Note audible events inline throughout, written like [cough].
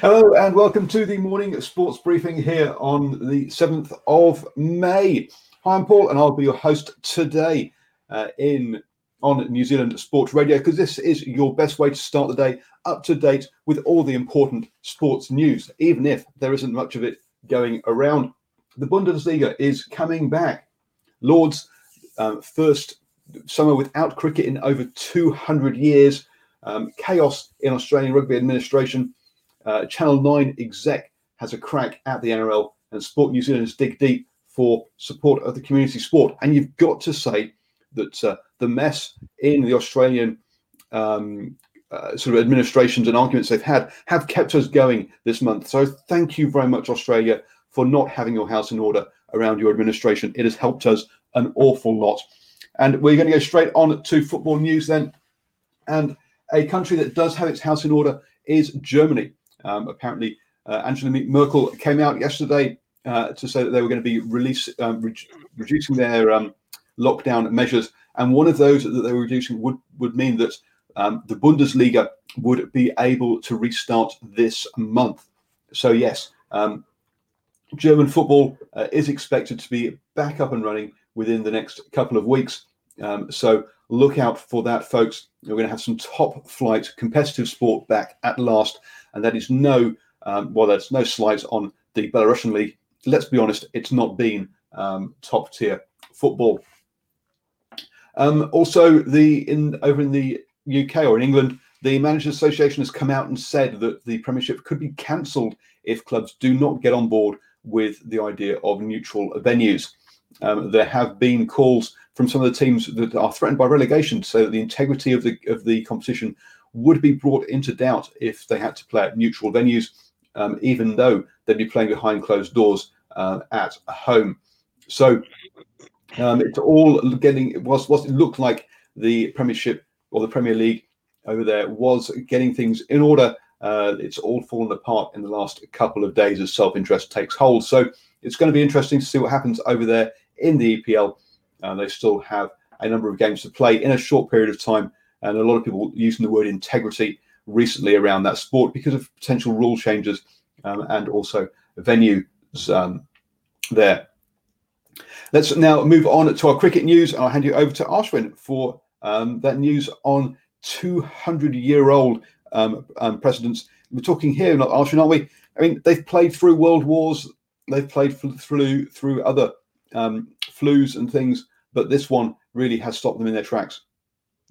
Hello and welcome to the morning sports briefing here on the 7th of May. Hi, I'm Paul and I'll be your host today uh, in on New Zealand Sports Radio because this is your best way to start the day up to date with all the important sports news, even if there isn't much of it going around. The Bundesliga is coming back. Lords, um, first summer without cricket in over 200 years. Um, chaos in Australian rugby administration. Uh, Channel 9 exec has a crack at the NRL, and Sport New Zealand's dig deep for support of the community sport. And you've got to say that uh, the mess in the Australian um, uh, sort of administrations and arguments they've had have kept us going this month. So thank you very much, Australia, for not having your house in order around your administration. It has helped us an awful lot. And we're going to go straight on to football news then. And a country that does have its house in order is Germany. Um, apparently, uh, Angela Merkel came out yesterday uh, to say that they were going to be release, um, re- reducing their um, lockdown measures, and one of those that they were reducing would would mean that um, the Bundesliga would be able to restart this month. So yes, um, German football uh, is expected to be back up and running within the next couple of weeks. Um, so look out for that, folks. We're going to have some top flight competitive sport back at last, and that is no, um, well, that's no slides on the Belarusian league. Let's be honest, it's not been um, top tier football. Um, also, the in over in the UK or in England, the Managers Association has come out and said that the Premiership could be cancelled if clubs do not get on board with the idea of neutral venues. Um, there have been calls from some of the teams that are threatened by relegation that the integrity of the of the competition would be brought into doubt if they had to play at neutral venues, um, even though they'd be playing behind closed doors uh, at home. So um, it's all getting it was what it looked like the Premiership or the Premier League over there was getting things in order. Uh, it's all fallen apart in the last couple of days as self-interest takes hold. So it's going to be interesting to see what happens over there in the EPL. Uh, they still have a number of games to play in a short period of time, and a lot of people using the word integrity recently around that sport because of potential rule changes um, and also venues um, there. Let's now move on to our cricket news. I'll hand you over to Ashwin for um, that news on 200 year old um, um, presidents. We're talking here, not Ashwin, aren't we? I mean, they've played through world wars, they've played through through other um, flus and things, but this one really has stopped them in their tracks.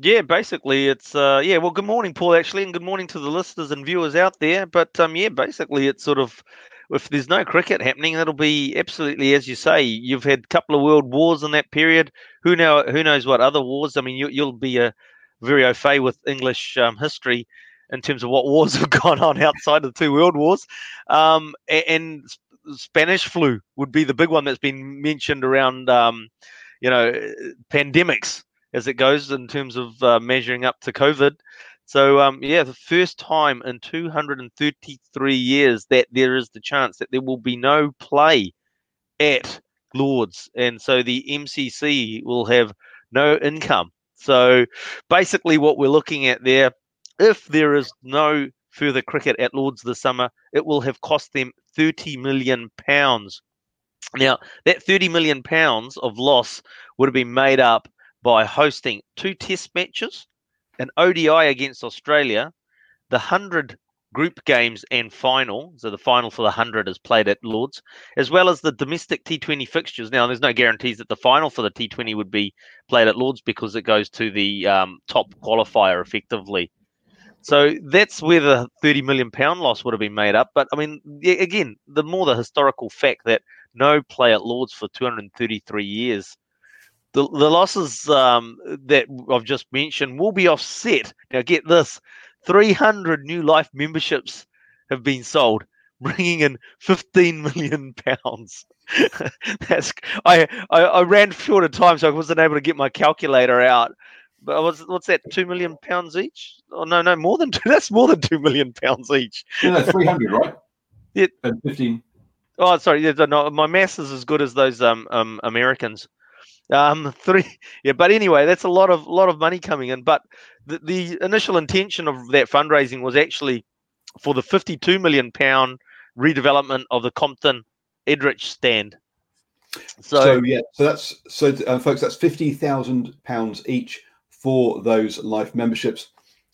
Yeah, basically, it's uh, yeah. Well, good morning, Paul. Actually, and good morning to the listeners and viewers out there. But um, yeah, basically, it's sort of if there's no cricket happening, it'll be absolutely as you say. You've had a couple of world wars in that period. Who know? Who knows what other wars? I mean, you, will be a very au fait with English um, history in terms of what [laughs] wars have gone on outside of the two world wars. Um, and, and Spanish flu would be the big one that's been mentioned around, um, you know, pandemics as it goes in terms of uh, measuring up to COVID. So, um, yeah, the first time in 233 years that there is the chance that there will be no play at Lords, and so the MCC will have no income. So basically, what we're looking at there, if there is no further cricket at Lords this summer, it will have cost them 30 million pounds. Now, that 30 million pounds of loss would have been made up by hosting two test matches, an ODI against Australia, the 100 group games and final. So the final for the 100 is played at Lords, as well as the domestic T20 fixtures. Now, there's no guarantees that the final for the T20 would be played at Lords because it goes to the um, top qualifier effectively. So that's where the 30 million pound loss would have been made up. But I mean, again, the more the historical fact that no play at Lords for 233 years. The, the losses um, that I've just mentioned will be offset. Now, get this 300 new life memberships have been sold, [laughs] bringing in 15 million pounds. [laughs] That's I, I, I ran short of time, so I wasn't able to get my calculator out. But what's what's that? Two million pounds each? Oh no, no, more than [laughs] two. That's more than two million pounds each. Yeah, no, three hundred, right? Yeah, and fifteen. Oh, sorry. Yeah, no, my maths is as good as those um, um Americans. Um, [laughs] three. Yeah, but anyway, that's a lot of lot of money coming in. But the, the initial intention of that fundraising was actually for the 52 million pound redevelopment of the Compton Edrich stand. So, so yeah, so that's so uh, folks, that's fifty thousand pounds each for those life memberships.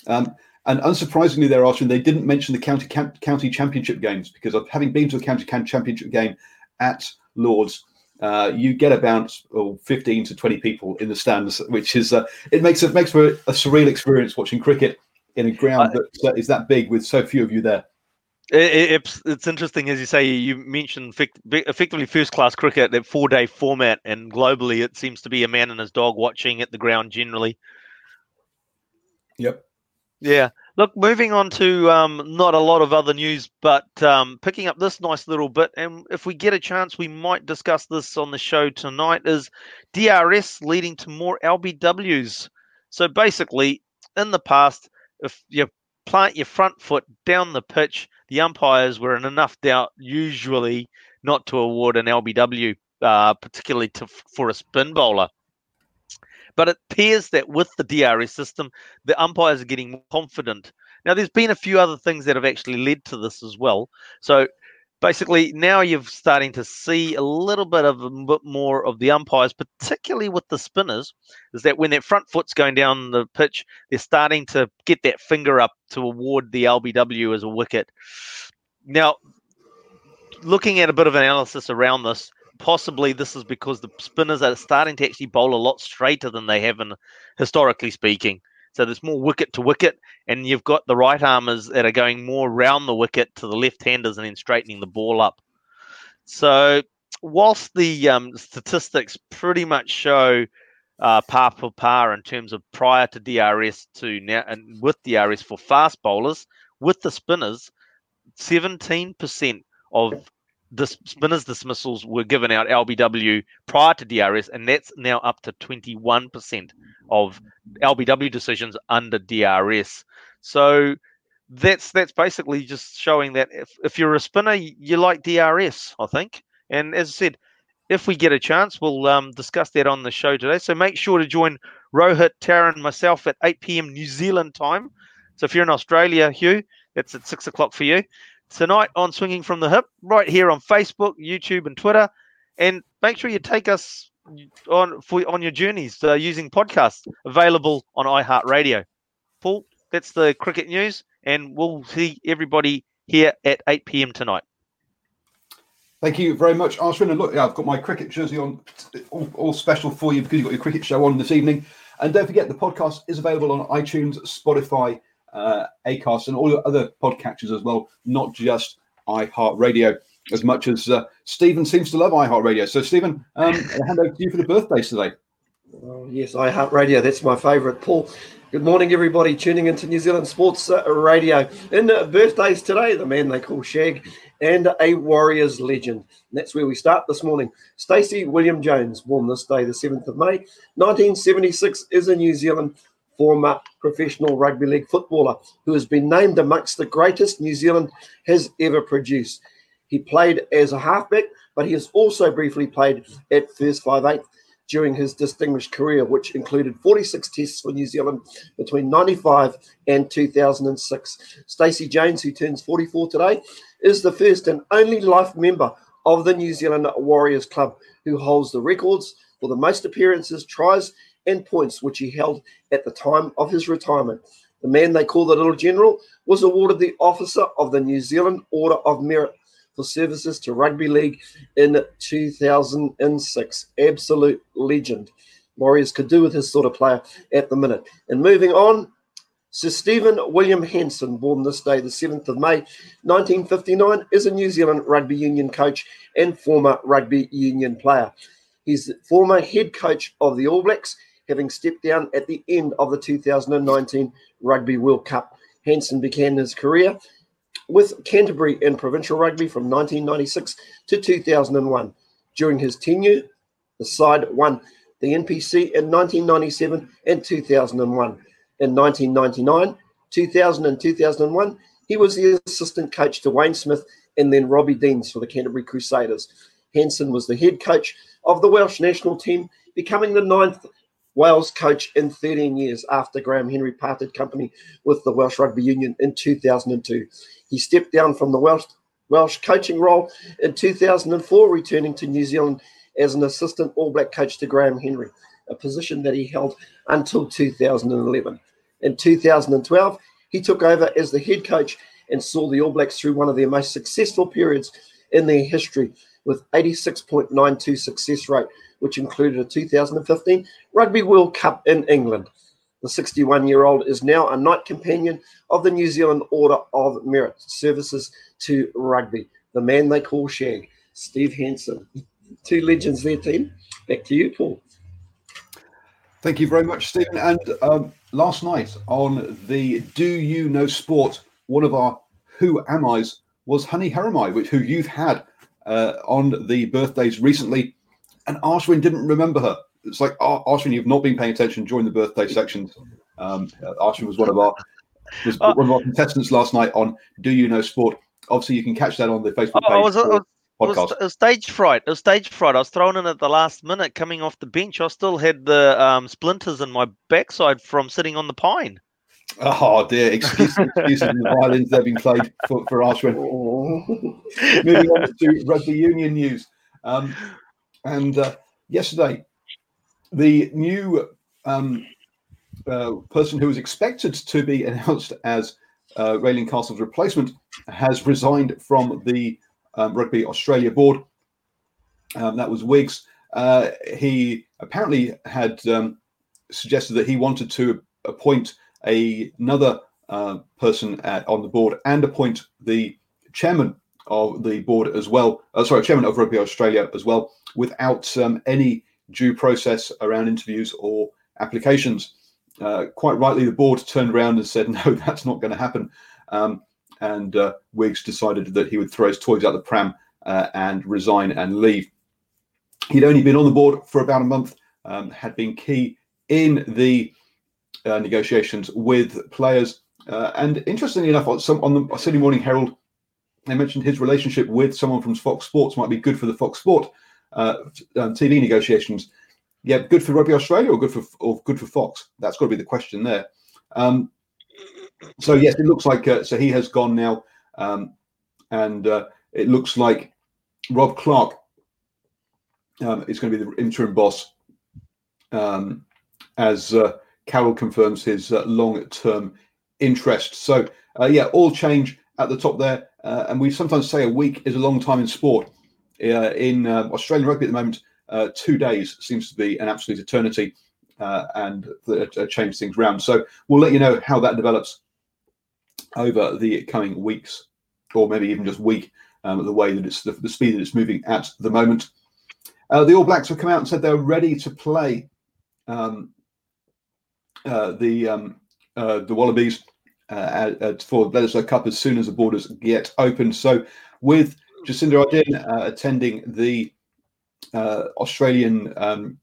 Um, and unsurprisingly, they're asking they didn't mention the county county championship games because of having been to a county championship game at Lords, uh, you get about oh, 15 to 20 people in the stands, which is uh, it makes it makes for a, surreal experience watching cricket in a ground that uh, that big with so few of you there. It, it's it's interesting as you say. You mentioned effectively first class cricket, that four day format, and globally it seems to be a man and his dog watching at the ground generally. Yep. Yeah. Look, moving on to um, not a lot of other news, but um, picking up this nice little bit, and if we get a chance, we might discuss this on the show tonight. Is DRS leading to more LBWs? So basically, in the past, if you plant your front foot down the pitch, the umpires were in enough doubt, usually, not to award an LBW, uh, particularly to, for a spin bowler. But it appears that with the DRS system, the umpires are getting more confident. Now, there's been a few other things that have actually led to this as well. So basically, now you're starting to see a little bit of a bit more of the umpires, particularly with the spinners, is that when their front foot's going down the pitch, they're starting to get that finger up to award the LBW as a wicket. Now, looking at a bit of analysis around this, possibly this is because the spinners are starting to actually bowl a lot straighter than they have in historically speaking. So there's more wicket to wicket, and you've got the right armers that are going more round the wicket to the left handers and then straightening the ball up. So whilst the um, statistics pretty much show uh, par for par in terms of prior to DRS to now and with DRS for fast bowlers, with the spinners, 17% of the spinners dismissals were given out LBW prior to DRS, and that's now up to 21% of LBW decisions under DRS. So that's that's basically just showing that if, if you're a spinner, you like DRS, I think. And as I said, if we get a chance, we'll um, discuss that on the show today. So make sure to join Rohit, Tara, and myself at 8 p.m. New Zealand time. So if you're in Australia, Hugh, that's at six o'clock for you tonight on Swinging from the Hip, right here on Facebook, YouTube, and Twitter. And make sure you take us on for, on your journeys uh, using podcasts available on iHeartRadio. Paul, that's the cricket news, and we'll see everybody here at 8 p.m. tonight. Thank you very much, Ashwin. And look, I've got my cricket jersey on, all, all special for you because you've got your cricket show on this evening. And don't forget, the podcast is available on iTunes, Spotify, uh, Acast, and all your other podcatchers as well, not just iHeartRadio. As much as uh, Stephen seems to love iHeartRadio. So, Stephen, um, [laughs] I'll hand over to you for the birthdays today. Oh, yes, iHeartRadio. That's my favourite. Paul, good morning, everybody tuning into New Zealand Sports uh, Radio. In uh, birthdays today, the man they call Shag and a Warriors legend. And that's where we start this morning. Stacey William Jones, born this day, the 7th of May, 1976, is a New Zealand former professional rugby league footballer who has been named amongst the greatest New Zealand has ever produced. He played as a halfback but he has also briefly played at First Five Eight during his distinguished career, which included 46 tests for New Zealand between 95 and 2006. Stacey Jones, who turns 44 today, is the first and only life member of the New Zealand Warriors Club who holds the records for the most appearances, tries, and points which he held at the time of his retirement. The man they call the Little General was awarded the Officer of the New Zealand Order of Merit for services to rugby league in 2006. Absolute legend. Warriors could do with his sort of player at the minute. And moving on, Sir Stephen William Hansen, born this day, the 7th of May, 1959, is a New Zealand rugby union coach and former rugby union player. He's the former head coach of the All Blacks, having stepped down at the end of the 2019 Rugby World Cup. Hansen began his career with Canterbury in provincial rugby from 1996 to 2001. During his tenure, the side won the NPC in 1997 and 2001. In 1999, 2000, and 2001, he was the assistant coach to Wayne Smith and then Robbie Deans for the Canterbury Crusaders. Hansen was the head coach of the Welsh national team, becoming the ninth Wales coach in 13 years after Graham Henry parted company with the Welsh Rugby Union in 2002. He stepped down from the Welsh, Welsh coaching role in 2004, returning to New Zealand as an assistant All Black coach to Graham Henry, a position that he held until 2011. In 2012, he took over as the head coach and saw the All Blacks through one of their most successful periods in their history with 86.92 success rate, which included a 2015 Rugby World Cup in England. The 61 year old is now a Knight Companion of the New Zealand Order of Merit Services to Rugby, the man they call Shag, Steve Hansen. Two legends there, team. Back to you, Paul. Thank you very much, Stephen. And um, last night on the Do You Know Sport, one of our Who Am I's was Honey Hireme, which who you've had uh, on the birthdays recently, and Ashwin didn't remember her it's like oh, Ashwin, you've not been paying attention during the birthday sections. Um, Ashwin was one of our was uh, one of our contestants last night on Do You Know Sport. Obviously, you can catch that on the Facebook page. I was, I was, podcast. It was, stage fright. It was stage fright. I was thrown in at the last minute, coming off the bench. I still had the um, splinters in my backside from sitting on the pine. Oh dear, excuses, excuses and the violins that have been played for, for Ashwin. Moving on to rugby union news. Um, and uh, yesterday, the new um, uh, person who was expected to be announced as uh, Castle's replacement has resigned from the um, Rugby Australia board. Um, that was Wiggs. Uh, he apparently had um, suggested that he wanted to appoint a, another uh, person at, on the board and appoint the chairman of the board as well. Uh, sorry, chairman of Rugby Australia as well, without um, any due process around interviews or applications. Uh, quite rightly, the board turned around and said, [laughs] no, that's not going to happen. Um, and uh, Wiggs decided that he would throw his toys out the pram uh, and resign and leave. He'd only been on the board for about a month, um, had been key in the uh, negotiations with players. Uh, and interestingly enough, on, some, on the Sydney Morning Herald, they mentioned his relationship with someone from Fox Sports might be good for the Fox Sport uh, um, TV negotiations. Yeah, good for Rugby Australia or good for or good for Fox? That's got to be the question there. Um, so yes, it looks like uh, so he has gone now, um, and uh, it looks like Rob Clarke um, is going to be the interim boss um, as uh, confirms his uh, long-term interest. So uh, yeah, all change at the top there, uh, and we sometimes say a week is a long time in sport. Uh, in uh, Australian rugby at the moment, uh, two days seems to be an absolute eternity, and uh, change things around. So we'll let you know how that develops over the coming weeks, or maybe even just week. Um, the way that it's the, the, speed that it's moving at the moment. Uh, the All Blacks have come out and said they're ready to play um, uh, the um, uh, the Wallabies for the Bledisloe Cup as soon as the borders get open. So with Jacinda Ardern uh, attending the uh, Australian um,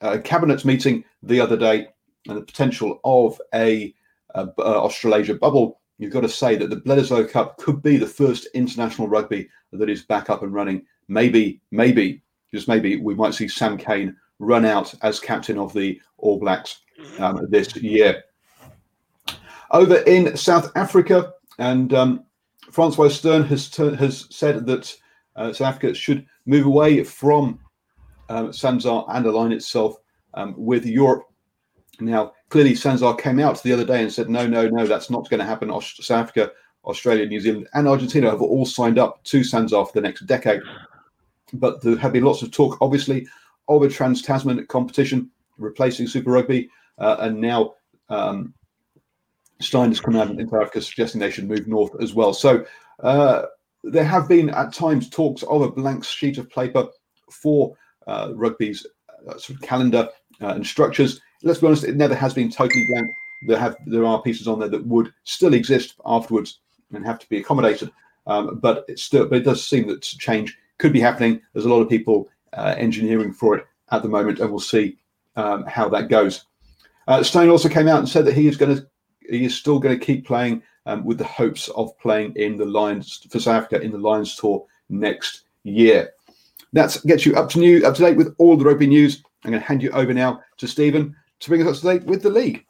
uh, cabinet meeting the other day and the potential of a, a Australasia bubble. You've got to say that the Bledisloe Cup could be the first international rugby that is back up and running maybe, maybe, just maybe, we might see Sam Cane run out as captain of the All Blacks um, this year. Over in South Africa, and um, Francois Steyn has has said that uh, South Africa should move away from um, SANZAAR and align itself um, with Europe. Now, clearly, Sanzar came out the other day and said, no, no, no, that's not going to happen. South Africa, Australia, New Zealand, and Argentina have all signed up to Sanzar for the next decade. But there have been lots of talk, obviously, of a trans Tasman competition replacing Super Rugby, uh, and now um, Steyn has come out in Africa suggesting they should move north as well. So uh, there have been at times talks of a blank sheet of paper for uh, rugby's uh, sort of calendar uh, and structures. Let's be honest, it never has been totally blank. There have there are pieces on there that would still exist afterwards and have to be accommodated. Um, but it's still, but it does seem that change could be happening. There's a lot of people uh, engineering for it at the moment, and we'll see um, how that goes. Uh, Steyn also came out and said that he is going to he is still going to keep playing um, with the hopes of playing in the Lions for South Africa in the Lions tour next year. That gets you up to new up to date with all the rugby news. I'm going to hand you over now to Stephen to bring us up to date with the league.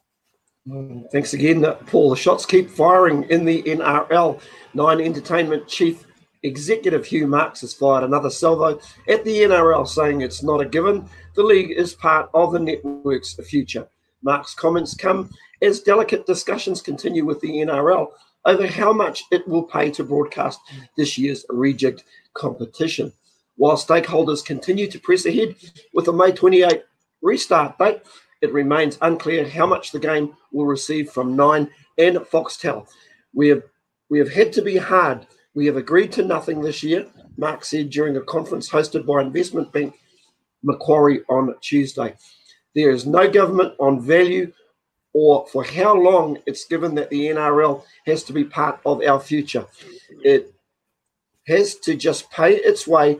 Mm, thanks again, Paul. The shots keep firing in the NRL. Nine Entertainment Chief Executive Hugh Marks has fired another salvo at the NRL, saying it's not a given. The league is part of the network's future. Marks' comments come as delicate discussions continue with the NRL over how much it will pay to broadcast this year's rejigged competition. While stakeholders continue to press ahead with a May 28 restart date, it remains unclear how much the game will receive from Nine and Foxtel. We have we have had to be hard. We have agreed to nothing this year, Mark said during a conference hosted by investment bank Macquarie on Tuesday. There is no government on value or for how long it's given that the NRL has to be part of our future. It has to just pay its way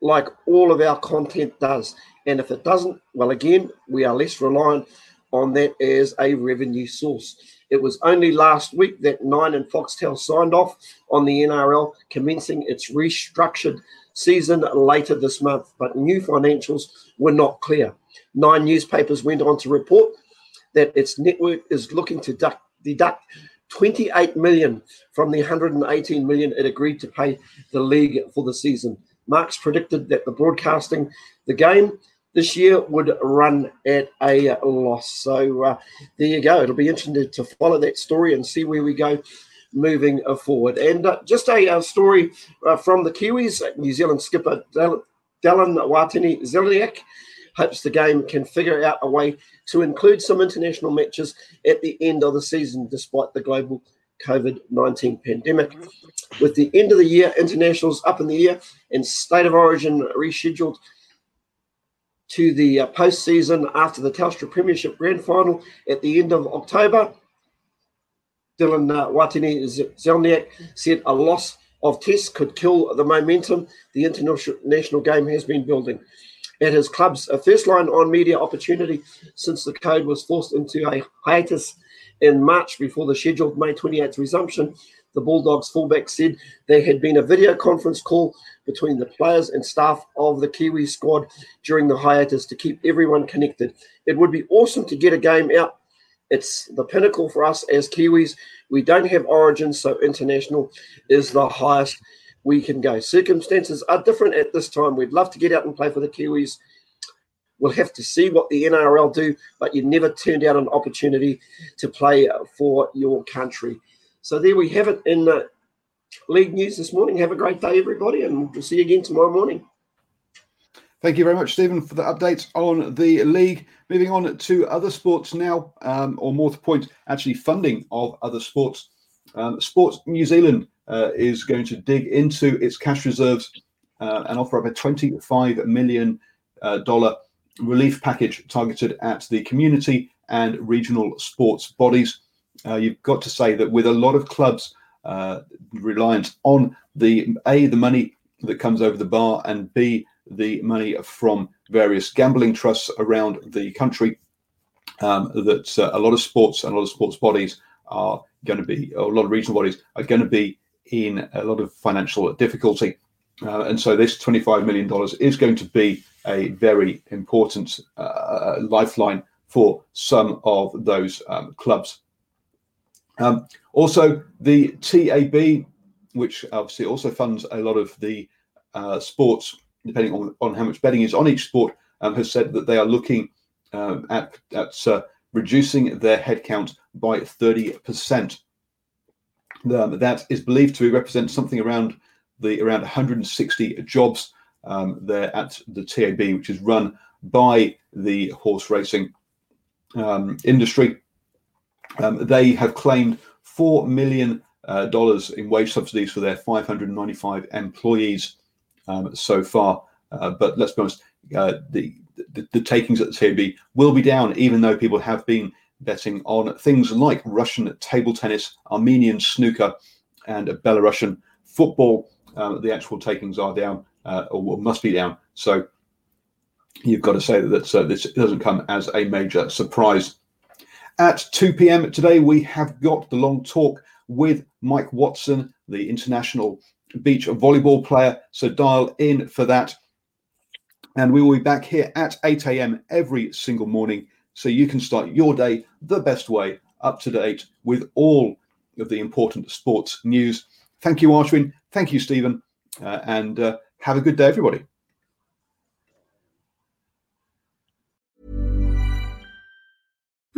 like all of our content does. And if it doesn't, well, again, we are less reliant on that as a revenue source. It was only last week that Nine and Foxtel signed off on the NRL commencing its restructured season later this month, but new financials were not clear. Nine newspapers went on to report that its network is looking to deduct, deduct 28 million from the 118 million it agreed to pay the league for the season. Marks predicted that the broadcasting the game this year would run at a loss. So uh, there you go. It'll be interesting to follow that story and see where we go moving forward. And uh, just a, a story uh, from the Kiwis, New Zealand skipper Dallin Watene-Zelezniak hopes the game can figure out a way to include some international matches at the end of the season, despite the global COVID 19 pandemic. With the end of the year, internationals up in the air and state of origin rescheduled to the uh, postseason after the Telstra Premiership Grand Final at the end of October. Dylan uh, Watene-Zelezniak said a loss of tests could kill the momentum the international game has been building. At his club's uh, first line on media opportunity since the code was forced into a hiatus in March before the scheduled May 28th resumption, the Bulldogs fullback said there had been a video conference call between the players and staff of the Kiwi squad during the hiatus to keep everyone connected. It would be awesome to get a game out. It's the pinnacle for us as Kiwis. We don't have origins, so international is the highest we can go. Circumstances are different at this time. We'd love to get out and play for the Kiwis. We'll have to see what the NRL do, but you never turned out an opportunity to play for your country. So there we have it in the league news this morning. Have a great day, everybody, and we'll see you again tomorrow morning. Thank you very much, Stephen, for the updates on the league. Moving on to other sports now, um, or more to point, actually funding of other sports. Um, Sports New Zealand uh, is going to dig into its cash reserves uh, and offer up a $25 million uh, relief package targeted at the community and regional sports bodies. Uh, you've got to say that with a lot of clubs uh, reliant on the A, the money that comes over the bar, and B, the money from various gambling trusts around the country, um, that uh, a lot of sports and a lot of sports bodies are going to be, a lot of regional bodies are going to be in a lot of financial difficulty. Uh, and so this $25 million is going to be a very important uh, lifeline for some of those um, clubs. Um, also, the TAB, which obviously also funds a lot of the uh, sports, depending on, on how much betting is on each sport, um, has said that they are looking um, at, at uh, reducing their headcount by 30%. Um, that is believed to represent something around the around 160 jobs um, there at the TAB, which is run by the horse racing um, industry. Um, they have claimed four million uh, dollars in wage subsidies for their 595 employees um, so far. Uh, but let's be honest, uh, the, the, the takings at the TAB will be down, even though people have been betting on things like Russian table tennis, Armenian snooker, and Belarusian football. Um, the actual takings are down, uh, or must be down. So you've got to say that uh, this doesn't come as a major surprise. At 2 p.m. today, we have got the long talk with Mike Watson, the international beach volleyball player. So dial in for that. And we will be back here at 8 a.m. every single morning so you can start your day the best way, up to date with all of the important sports news. Thank you, Ashwin. Thank you, Stephen. Uh, and uh, have a good day, everybody.